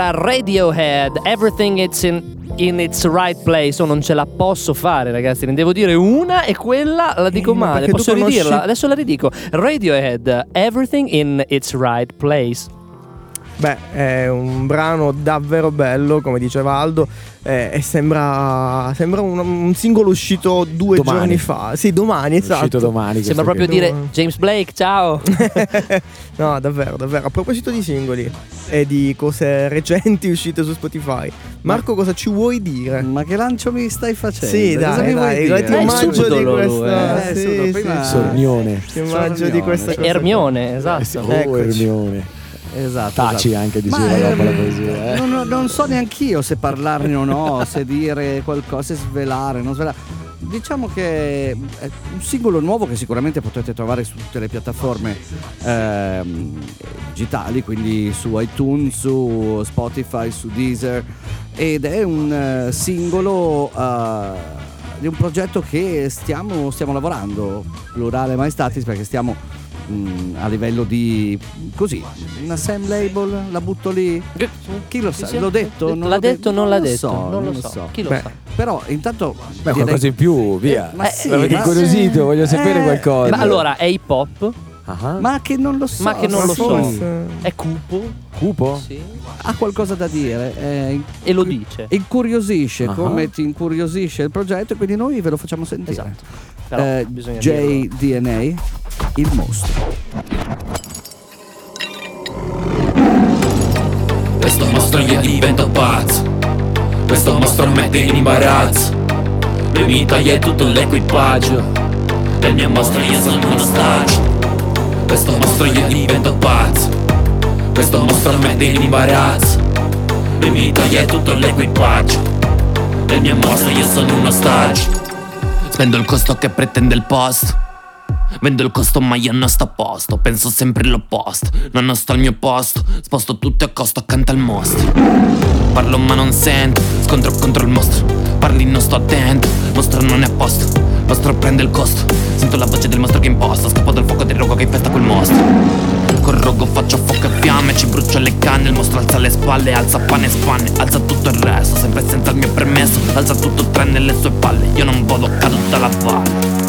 Era Radiohead, Everything It's in, in its right place. O non ce la posso fare, ragazzi. Ne devo dire una e quella la dico Eh, ma male. Posso conosci- ridirla? Adesso la ridico. Radiohead, Everything in its right place. Beh, è un brano davvero bello, come diceva Aldo, eh, e sembra, sembra un, un singolo uscito due Domani. giorni fa. Sì, domani, esatto. Uscito domani. Sembra proprio qui. dire James Blake, ciao. no, davvero, davvero. A proposito di singoli e di cose recenti uscite su Spotify, Marco, cosa ci vuoi dire? Ma che lancio mi stai facendo? Sì, Cosa dai, mi vuoi dai, dire? ti Dai, omaggio di questa. eh. sì, Eh, sì, sì. Sornione. Ti omaggio di questa cosa. Ermione, esatto. Oh, Eccoci. Ermione. Esatto. Taci esatto. anche Ma, diceva dopo la ehm, poesia. eh. Non, non so neanch'io se parlarne o no, se dire qualcosa, se svelare, non svelare. Diciamo che è un singolo nuovo che sicuramente potete trovare su tutte le piattaforme ehm, digitali, quindi su iTunes, su Spotify, su Deezer ed è un eh, singolo eh, di un progetto che stiamo, stiamo lavorando, plurale maestatis perché stiamo mm, a livello di così, una Sam Label, la butto lì. Chi lo sa? Sì, sì. L'ho detto? Non l'ha detto, non l'ha lo detto. so, non lo so. Chi lo Beh, sa? Però intanto Beh, direi- qualcosa in più, via. ma Eh, sì, ma- incuriosito, voglio sapere eh, qualcosa. Ma allora, è hip hop? Ah, ma che non lo so. Ma che non lo so. È cupo? Cupo? Sì. Ha qualcosa da dire. eh, E lo dice. incuriosisce Ah. come ti incuriosisce il progetto e quindi noi ve lo facciamo sentire. Esatto. Però Eh. JDNA, il mostro. Questo mostro io divento pazzo. Questo mostro mette in imbarazzo. Lui mi toglie tutto l'equipaggio. Del mio mostro io sono un ostaggio. Questo mostro io divento pazzo. Questo mostro mette in imbarazzo. Lui mi toglie tutto l'equipaggio. Del mio mostro io sono un ostaggio. Spendo il costo che pretende il posto Vendo il costo ma io non sto a posto. Penso sempre l'opposto. Non sto al mio posto. Sposto tutto a costo accanto al mostro. Parlo ma non sento. Scontro contro il mostro. Parli non sto attento. Mostro non è a posto. Mostro prende il costo. Sento la voce del mostro che imposta. Scappo dal fuoco del rogo che infesta quel mostro. Col rogo faccio fuoco e fiamme. Ci brucio le canne. Il mostro alza le spalle Alza pane e spanne. Alza tutto il resto Sempre senza il mio permesso. Alza tutto tranne le sue palle. Io non vado caduto dalla valle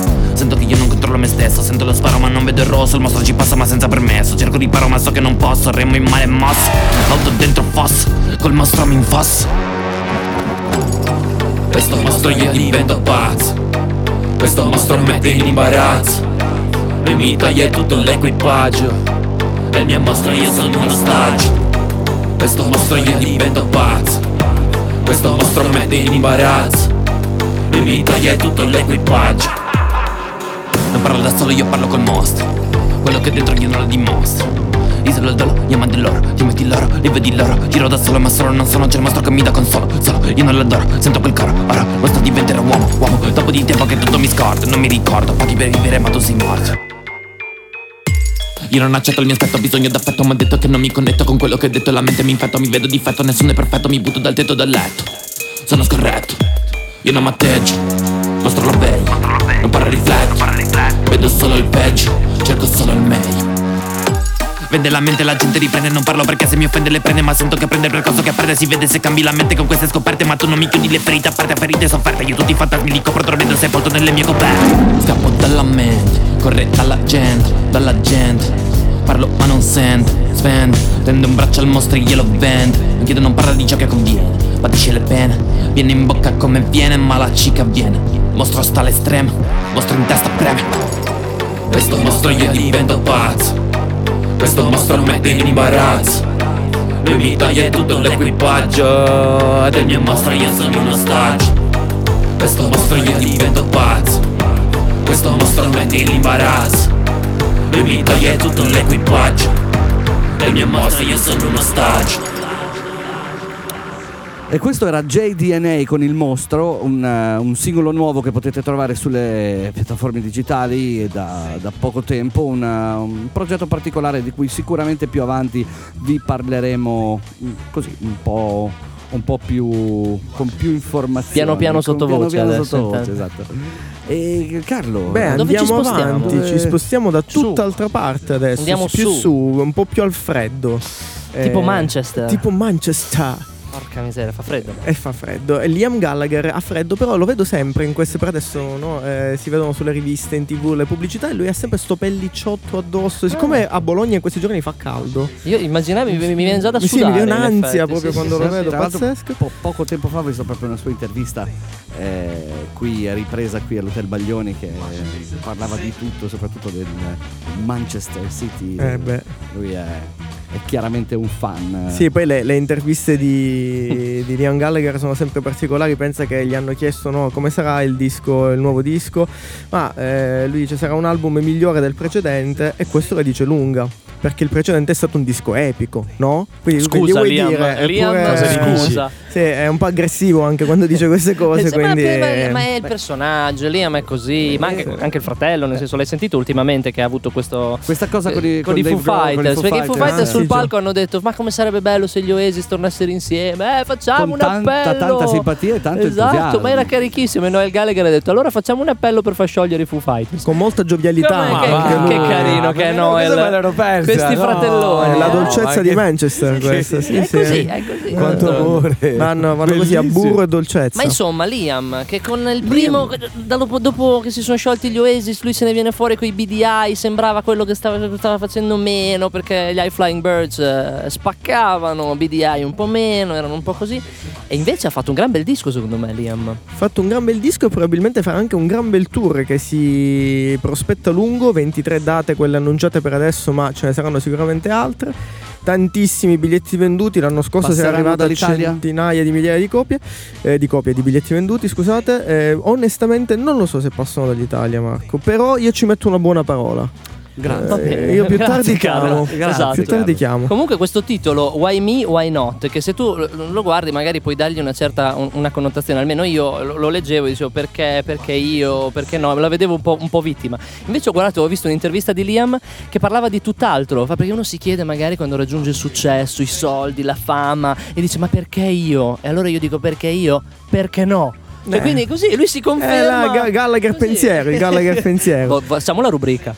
Sento che io non controllo me stesso Sento lo sparo ma non vedo il rosso Il mostro ci passa ma senza permesso Cerco riparo ma so che non posso Remo in mare mosso L'auto dentro fosso Col mostro mi infosso. Questo mostro io divento pazzo Questo mostro mette in imbarazzo E mi toglie tutto l'equipaggio E il mio mostro io sono un ostaggio. Questo mostro io divento pazzo Questo mostro mette in imbarazzo E mi toglie tutto l'equipaggio Non parlo da solo, io parlo col mostro. Quello che dentro io non lo dimostro Isolo il dolo, mando loro Ti metti loro, li vedi loro. Giro da solo ma solo non sono C'è il mostro che mi dà consolo. Solo, io non l'adoro Sento quel coro. Ora, basta diventare uomo Uomo, dopo di tempo che tutto mi scordo Non mi ricordo, paghi per vivere ma tu sei morto. Io non accetto il mio aspetto, ho bisogno d'affetto. Mi ha detto che non mi connetto con quello che ho detto. La mente mi infetto, mi vedo difetto Nessuno è perfetto, mi butto dal tetto del letto. Sono scorretto, io non matteggio Mostro lo veglio, non parlo rifletto Vedo solo il peggio, cerco solo il meglio. Vende la mente, la gente riprende Non parlo perché se mi offende le prende Ma sento che prende il percorso che perde. Si vede se cambi la mente con queste scoperte Ma tu non mi chiudi le ferite a parte ferite sofferte. Io tutti i fantasmi li copro dormendo sepolto nelle mie coperte. Scappo dalla mente, corre dalla gente Dalla gente, parlo ma non sento Spend, tendo un braccio al mostro e glielo vendo. Non chiedo non parla di ciò che conviene Patisce le pene, viene in bocca come viene Ma la cica viene, mostro sta all'estremo Mostro in testa preme. Questo mostro io divento pazzo. Questo mostro mette in imbarazzo. Lui mi toglie tutto l'equipaggio. Del mio mostro io sono un ostaggio. Questo mostro io divento pazzo. Questo mostro mette in imbarazzo. Lui mi toglie tutto l'equipaggio. Del mio mostro io sono un ostaggio E questo era JDNA con il mostro, un, eh, un singolo nuovo che potete trovare sulle piattaforme digitali da, da poco tempo, un, eh, un progetto particolare di cui sicuramente più avanti vi parleremo mm, così un po', un po' più con più informazioni. Piano piano sottovoce piano piano adesso, sottovoce, esatto. E Carlo, Beh, Dove ci andiamo spostiamo? avanti, Dove- ci spostiamo da Su. tutt'altra parte adesso. Andiamo più su. su, un po' più al freddo. Tipo Eh, Manchester. Tipo Manchester. Porca miseria, fa freddo. E fa freddo. E Liam Gallagher ha freddo, però lo vedo sempre in queste. Per adesso no, eh, si vedono sulle riviste, in tv, le pubblicità. E lui ha sempre sto pellicciotto addosso. Siccome a Bologna in questi giorni fa caldo. Io immaginavo, mi, mi viene già da Sì, sudare. mi viene un'ansia proprio sì, quando sì, lo sì. vedo. Pazzesco. po- poco tempo fa ho visto proprio una sua intervista eh, qui ripresa qui all'Hotel Baglioni che eh, parlava di tutto, soprattutto del Manchester City. Eh beh. Lui è, è chiaramente un fan. Sì, poi le, le interviste di, di Liam Gallagher sono sempre particolari. Pensa che gli hanno chiesto no, come sarà il disco, il nuovo disco. Ma eh, lui dice sarà un album migliore del precedente e questo la dice lunga. Perché il precedente è stato un disco epico, no? Quindi Scusa, vuoi Liam, dire? Liam, Eppure- scusa. Sì, è un po' aggressivo anche quando dice queste cose. Eh, sì, ma- quindi... ma, ma è il personaggio, Liam è così, ma anche, anche il fratello, nel senso l'hai sentito ultimamente che ha avuto questo Questa cosa con i, con i Foo con i Fighters, perché i Foo Fighters. Fighters Ah, sul sì, palco hanno detto "Ma come sarebbe bello se gli Oasis tornassero insieme? Eh, facciamo Con un tanta, appello". tanta simpatia e tanto Esatto, entusiasmo. ma era carichissimo e Noel Gallagher ha detto "Allora facciamo un appello per far sciogliere i Foo Fighters". Con molta giovialità. Com'è che, anche che carino che è Ma me l'ero Noel. persa? Questi No, fratelloni. È la dolcezza anche- di Manchester questa, sì, È sì. così, è così. Quanto amore. Vanno, vanno così a burro e dolcezza. Ma insomma, Liam, che con il primo, da dopo, dopo che si sono sciolti gli Oasis, lui se ne viene fuori con i BDI, sembrava quello che stava, stava facendo meno perché gli High Flying Birds eh, spaccavano, BDI un po' meno, erano un po' così. E invece ha fatto un gran bel disco secondo me, Liam. Ha fatto un gran bel disco e probabilmente farà anche un gran bel tour che si prospetta lungo, 23 date quelle annunciate per adesso, ma ce ne saranno sicuramente altre. Tantissimi biglietti venduti, l'anno scorso si è arrivato a centinaia di migliaia di copie, eh, di copie di biglietti venduti, scusate. Eh, onestamente non lo so se passano dall'Italia, Marco, però io ci metto una buona parola. Grazie. Va bene. Eh, io più Grazie, tardi chiamo. Esatto. più tardi chiamo. Comunque questo titolo Why Me, Why Not Che se tu lo guardi magari puoi dargli una certa un- una connotazione Almeno io lo, lo leggevo e dicevo perché, perché io, perché no Me la vedevo un po', un po' vittima Invece ho guardato, ho visto un'intervista di Liam Che parlava di tutt'altro Fa perché uno si chiede magari quando raggiunge il successo I soldi, la fama E dice ma perché io? E allora io dico perché io? Perché no? E Eh. quindi così lui si Eh, conferma la Ga- Gallagher così. pensiero, il Gallagher pensiero. Boh, Facciamo la rubrica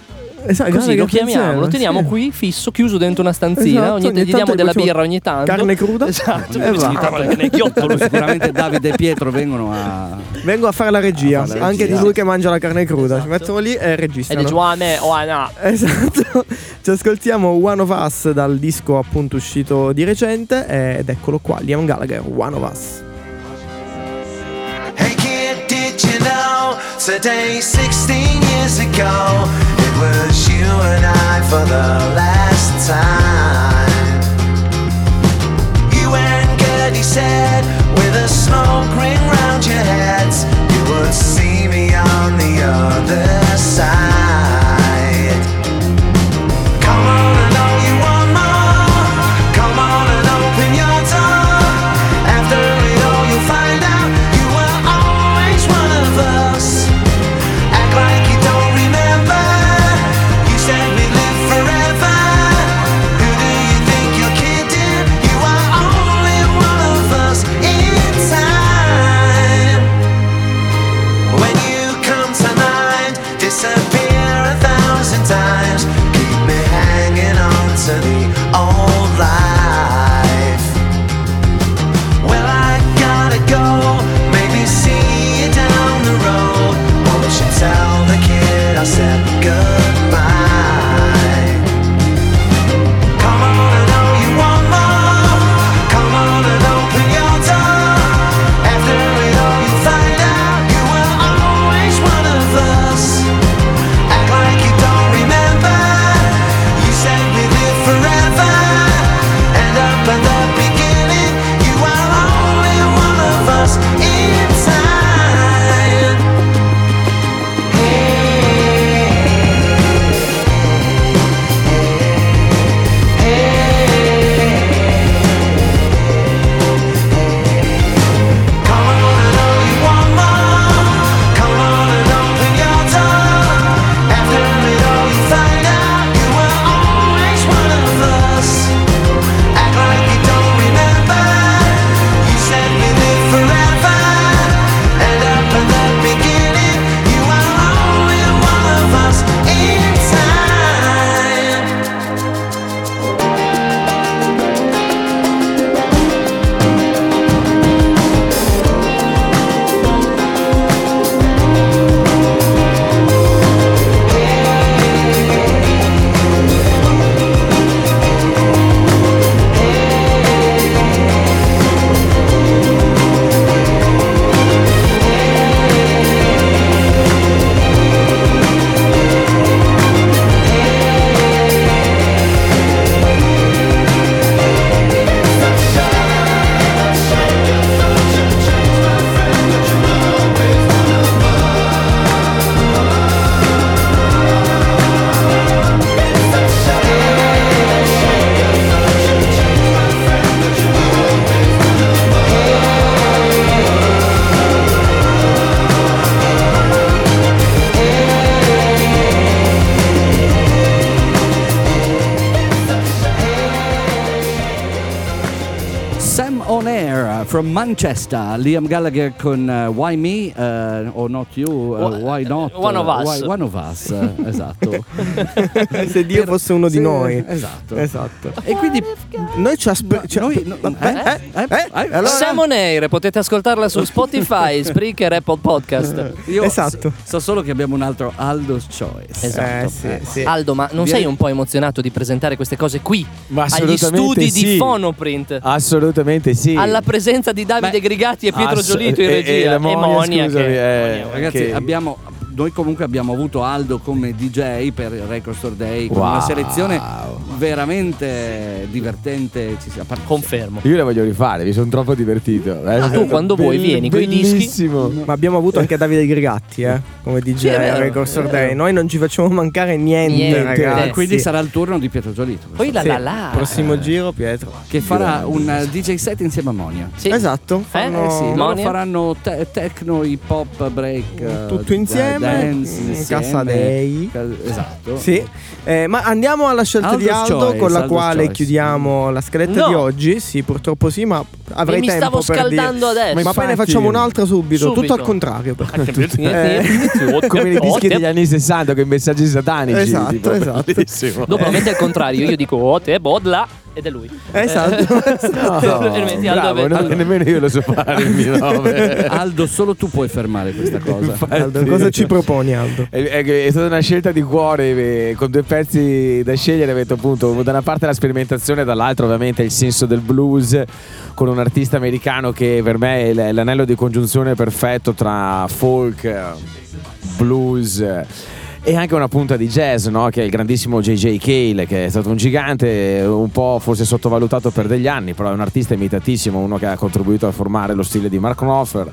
Esatto, Così lo chiamiamo, lo teniamo sì. qui fisso, chiuso dentro una stanzina. Esatto, ogni, ogni gli diamo della birra ogni tanto. carne cruda. Esatto. E va. ogni tanto che ne ghiottolo. Sicuramente Davide e Pietro vengono a. Vengo a fare la regia, fare la anche regia. di lui che mangia la carne cruda. Ci mettono lì e E registrano. a me, oh, a no. Esatto, ci ascoltiamo One of Us dal disco appunto uscito di recente ed eccolo qua, Liam Gallagher, One of Us. Hey kid, did you know today, 16 years ago, was you and I for the last time? You and Gertie said, with a smoke ring round your heads, you would see me on the other side. Manchester, Liam Gallagher con eh, Why Me eh, or Not You, Wha- Why Not One of Us. Why- one of Us, esatto. Se Dio fosse uno di Sì, noi. Esatto. Esatto. E quindi Noi ci aspettiamo. no, eh, eh, eh, eh, allora- Simon Air, potete ascoltarla su Spotify, Spreaker, Apple Podcast. io Esatto. so, so solo che abbiamo un altro Aldo's Choice. Esatto. Eh, sì, sì. Aldo, ma non Vieni- sei un po' emozionato di presentare queste cose qui? Ma agli studi di sì. Fonoprint? Assolutamente sì. Alla presenza di Davide Beh, Grigatti e Pietro Ass- Giolito in e- regia. e la Monia, Monia scusami, che- eh, Ragazzi, che- abbiamo, noi comunque abbiamo avuto Aldo come DJ per il Record Store Day con una Wow. selezione veramente divertente. Confermo. Io le voglio rifare, mi sono troppo divertito. Eh, Ah, tu quando vuoi vieni coi dischi. Bellissimo. Ma abbiamo avuto anche Davide Grigatti, eh, come DJ Sì, vero, Record Store. Day. Noi non ci facciamo mancare niente, Niente, ragazzi. eh, Quindi sarà il turno di Pietro Giolito. Poi la Sì, la la. Prossimo giro, Pietro. che farà un eh, DJ set insieme a Monia. Sì. Esatto. fanno- Eh sì, faranno te- techno, hip hop, break, eh, Tutto insieme, dance. Casa Dei. Esatto. Sì, Eh, ma andiamo alla scelta di Aldo's Aldo Choice, con la Aldo's quale Choice. chiudiamo la scaletta No. di oggi. Sì, purtroppo sì, ma avrei E mi tempo stavo per dire. scaldando adesso. Ma poi ne facciamo un'altra subito, Subito. tutto al contrario. Eh, come nei dischi degli anni 60 con i messaggi satanici. Esatto, tipo, esatto. Dopo metti al contrario, io dico oh, te bodla ed è lui. Esatto. No, E bravo, non- nemmeno io lo so fare il mio nome. Aldo, solo tu puoi fermare questa cosa. Aldo, cosa ci proponi Aldo? È, è- è stata una scelta di cuore eh, con due pezzi da scegliere. Avete appunto da una parte la sperimentazione, dall'altra ovviamente il senso del blues con un artista americano che per me è l'anello di congiunzione perfetto tra folk, eh, blues. E anche una punta di jazz, no? che è il grandissimo JJ Cale, che è stato un gigante, un po' forse sottovalutato per degli anni, però è un artista imitatissimo, uno che ha contribuito a formare lo stile di Mark Knopfler,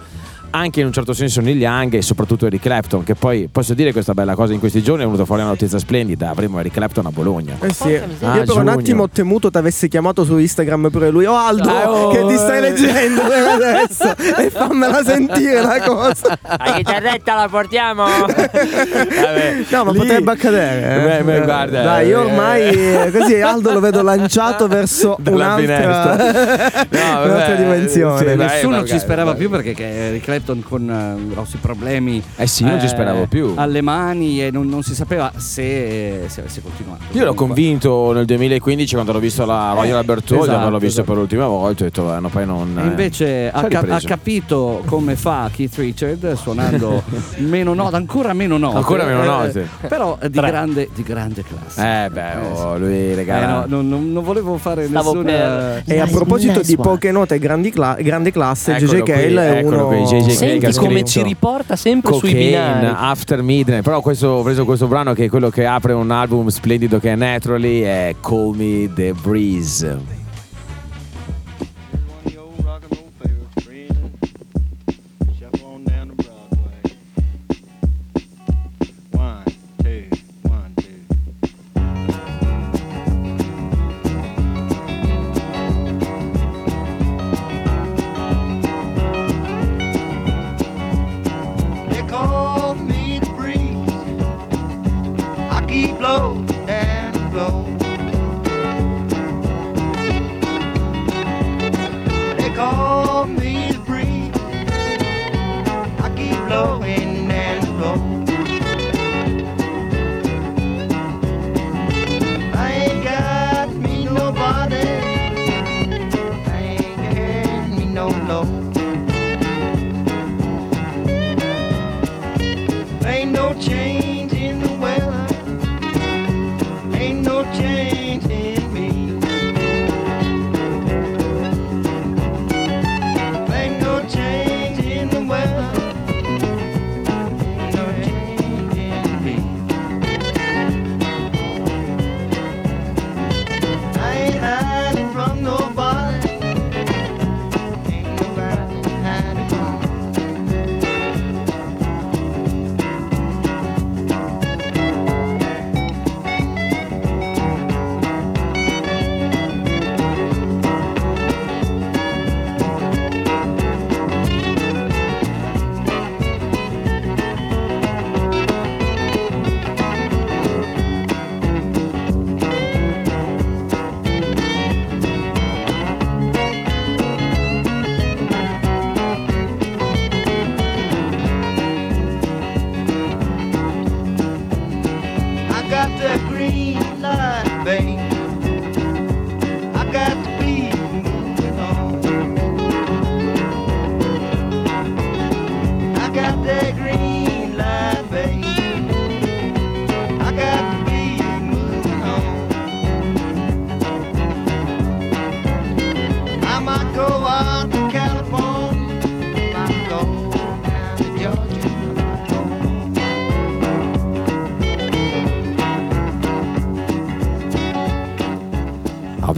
anche in un certo senso Neil Young e soprattutto Eric Clapton, che poi posso dire questa bella cosa in questi giorni è venuta fuori una notizia splendida, avremo Eric Clapton a Bologna. Eh sì. Ah, Io per un attimo ho temuto ti avessi chiamato su Instagram pure lui. Oh Aldo, oh, che ti stai eh. leggendo adesso? e fammela sentire la cosa. La chitarretta la portiamo. Vabbè, No, ma lì- potrebbe accadere. eh. Beh, beh, guarda, Dai, io eh, ormai eh, così Aldo lo vedo lanciato verso Dalla un'altra. No, un'altra vabbè, dimensione. sì, dai, Nessuno magari, ci sperava dai. più perché che Eric Clapton con eh, grossi problemi Eh sì, non ci speravo più. alle mani e non, non si sapeva se, se avesse continuato. Io l'ho convinto nel 2015 quando l'ho visto alla Royal Albert Hall, esatto, quando l'ho visto esatto. per l'ultima volta, ho detto, eh, no, poi non... E invece ha, ci ha capito come fa Keith Richard suonando meno note, ancora meno note. Ancora meno Eh, note. però eh, di Tre. grande, di grande classe. Eh beh, Eh, oh, lui Eh, regala... no, non, non- non volevo fare Stavo nessuna... E a proposito di poche note e grandi cla- grande classe, Eccolo JJ Cale è uno qui, Che Senti come ci riporta sempre sui Cocaine, binari. After Midnight. Però questo, ho preso questo brano che è quello che apre un album splendido che è Naturally è Call Me The Breeze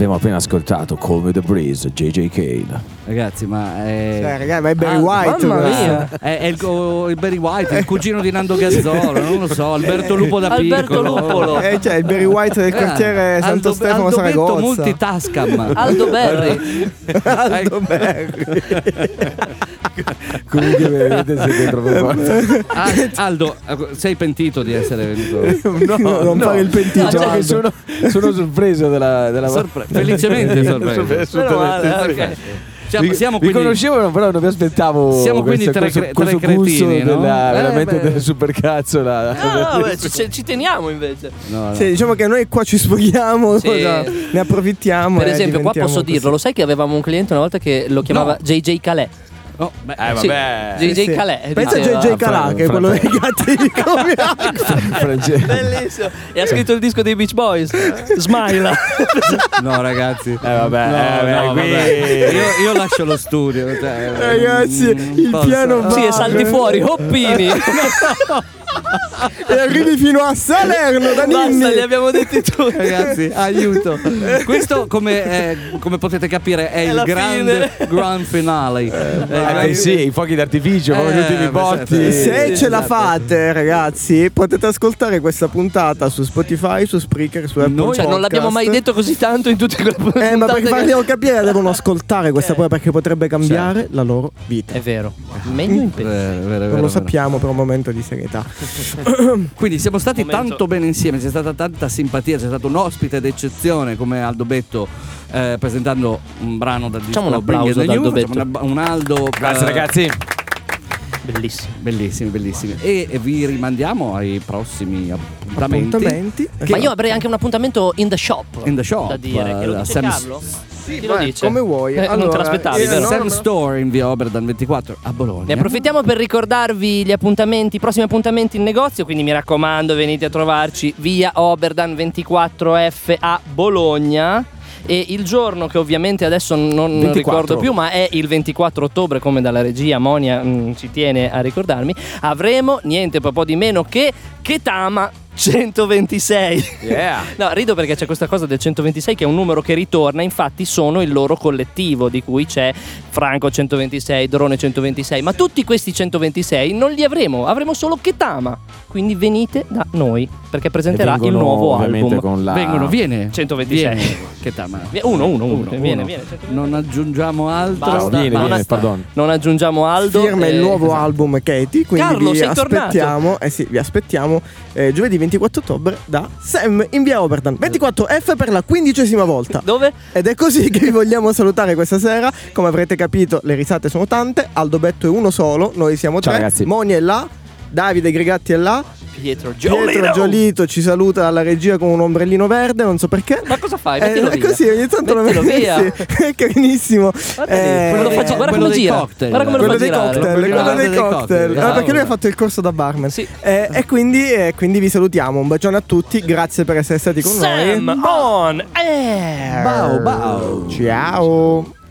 abbiamo appena ascoltato Call Me The Breeze JJ Cale Ragazzi, ma è... Cioè, ragazzi, ma è Barry Ah, White. mamma mia. È, è il, il Barry White, il cugino di Nando Gazzolo, non lo so, Alberto Lupo da Alberto piccolo. Lupolo. Eh, cioè, il Barry White del Eh, quartiere Santo Aldo- Stefano Aldo Saragozza. multitascam. Aldo Berri. Aldo Berri. comunque vedete siete troppo forti Ah, Aldo, sei pentito di essere venuto? No, non fare il pentito. No, cioè, Aldo. sono, sono sorpreso della, della Sorpre- felicemente sorpreso. Assolutamente Meno ok. Siamo, vi, siamo vi quindi, conoscevo, però non mi aspettavo Siamo quindi questo, tre questo, cre- questo tre cretini, no? della, Eh, veramente beh. del supercazzola. No, no, beh, ci, ci- teniamo invece. No, no. Sì, diciamo che noi qua ci sfoghiamo, Sì. ne approfittiamo. Per esempio, qua posso così. dirlo, lo sai che avevamo un cliente una volta che lo chiamava JJ Calais. Oh, beh, Eh, vabbè. JJ Sì, sì. Calais. Pensa a. JJ Calà, che è quello dei gatti di comiaco. Francesco. Bellissimo. E ha scritto il disco dei Beach Boys. Smile. no, ragazzi. Eh, vabbè, No, eh, no, qui- vabbè. Io, io lascio lo studio. cioè, Ragazzi, mm, il posso- piano va. sì, e salti fuori, hoppini. E arrivi fino a Salerno da Basta, Ninni. li abbiamo detti tutti. Ragazzi, aiuto. Questo, come, eh, come potete capire, è, il la grande grand finale. Eh, Eh, sì, i fuochi d'artificio, Eh, tutti i beh, botti. sì, Se sì, ce la esatto. fate, ragazzi, potete ascoltare questa puntata su Spotify, su Spreaker, su Apple Noi- Cioè, non l'abbiamo mai detto così tanto in tutte quelle puntate. Eh, ma perché che- farglielo capire devono ascoltare questa poi perché potrebbe cambiare la loro vita. È vero. Meglio in Eh, peggio. vero, vero, Non lo vero. sappiamo per un momento di serietà. Quindi siamo stati Momento. tanto bene insieme, c'è stata tanta simpatia, c'è stato un ospite d'eccezione come Aldo Betto eh, presentando un brano dal disco Facciamo un applauso ad Aldo Betto. una- un Aldo Grazie eh, ragazzi. Bellissimo. Bellissimi, bellissimi. E, e vi rimandiamo ai prossimi appuntamenti. Appuntamenti. Ma io avrei anche un appuntamento in the shop. In the shop, Da dire. Che lo eh, dice Sam- Carlo? Chi lo dice? come vuoi. Eh, non te Allora, l'aspettavi, eh, vero? no, Sam. Store in via Oberdan 24 a Bologna. Ne approfittiamo per ricordarvi gli appuntamenti, i prossimi appuntamenti in negozio, quindi mi raccomando venite a trovarci via Oberdan 24F a Bologna. E il giorno che ovviamente adesso non, non 24. ricordo più, ma è il 24 ottobre, come dalla regia Monia mm, ci tiene a ricordarmi, avremo niente po' di meno che Ketama 126. Yeah. No, rido perché c'è questa cosa del 126 che è un numero che ritorna, infatti sono il loro collettivo di cui c'è Franco 126, Drone 126, ma tutti questi 126 non li avremo, avremo solo Ketama. Quindi venite da noi perché presenterà E il nuovo album. con la... Vengono, viene. 126. Viene. Che tama. Uno, uno, uno, Uno, viene, uno. viene. Non aggiungiamo altro. Basta, viene, basta. viene, pardon. Non aggiungiamo Aldo. Firma il eh, nuovo esatto. album Katie, quindi Carlo, vi sei tornato. aspettiamo, eh sì, vi aspettiamo eh, giovedì 24 ottobre da Sam in via Oberdan. 24F per la quindicesima volta. Dove? Ed è così che vi vogliamo salutare questa sera. Come avrete capito, le risate sono tante. Aldo Betto è uno solo, noi siamo Ciao, tre. ragazzi. Moni è là, Davide Gregatti è là. Pietro Pietro Giolino. Giolito ci saluta dalla regia con un ombrellino verde, non so perché. Ma cosa fai? Eh, Mettilo è via. così, ogni tanto Mettilo lo via. Sì, è carinissimo. Guarda lì, Eh, quello lo faccio- guarda quello come gira. cocktail. Guarda come lo quello fa dei cocktail, Quello quello dei cocktail. cocktail, Ah, perché lui ha esatto. fatto il corso da barman. Sì. Eh, e, quindi, eh, quindi vi salutiamo. Un bacione a tutti. Grazie per essere stati con Sam noi. on air. Bao, bao. Ciao.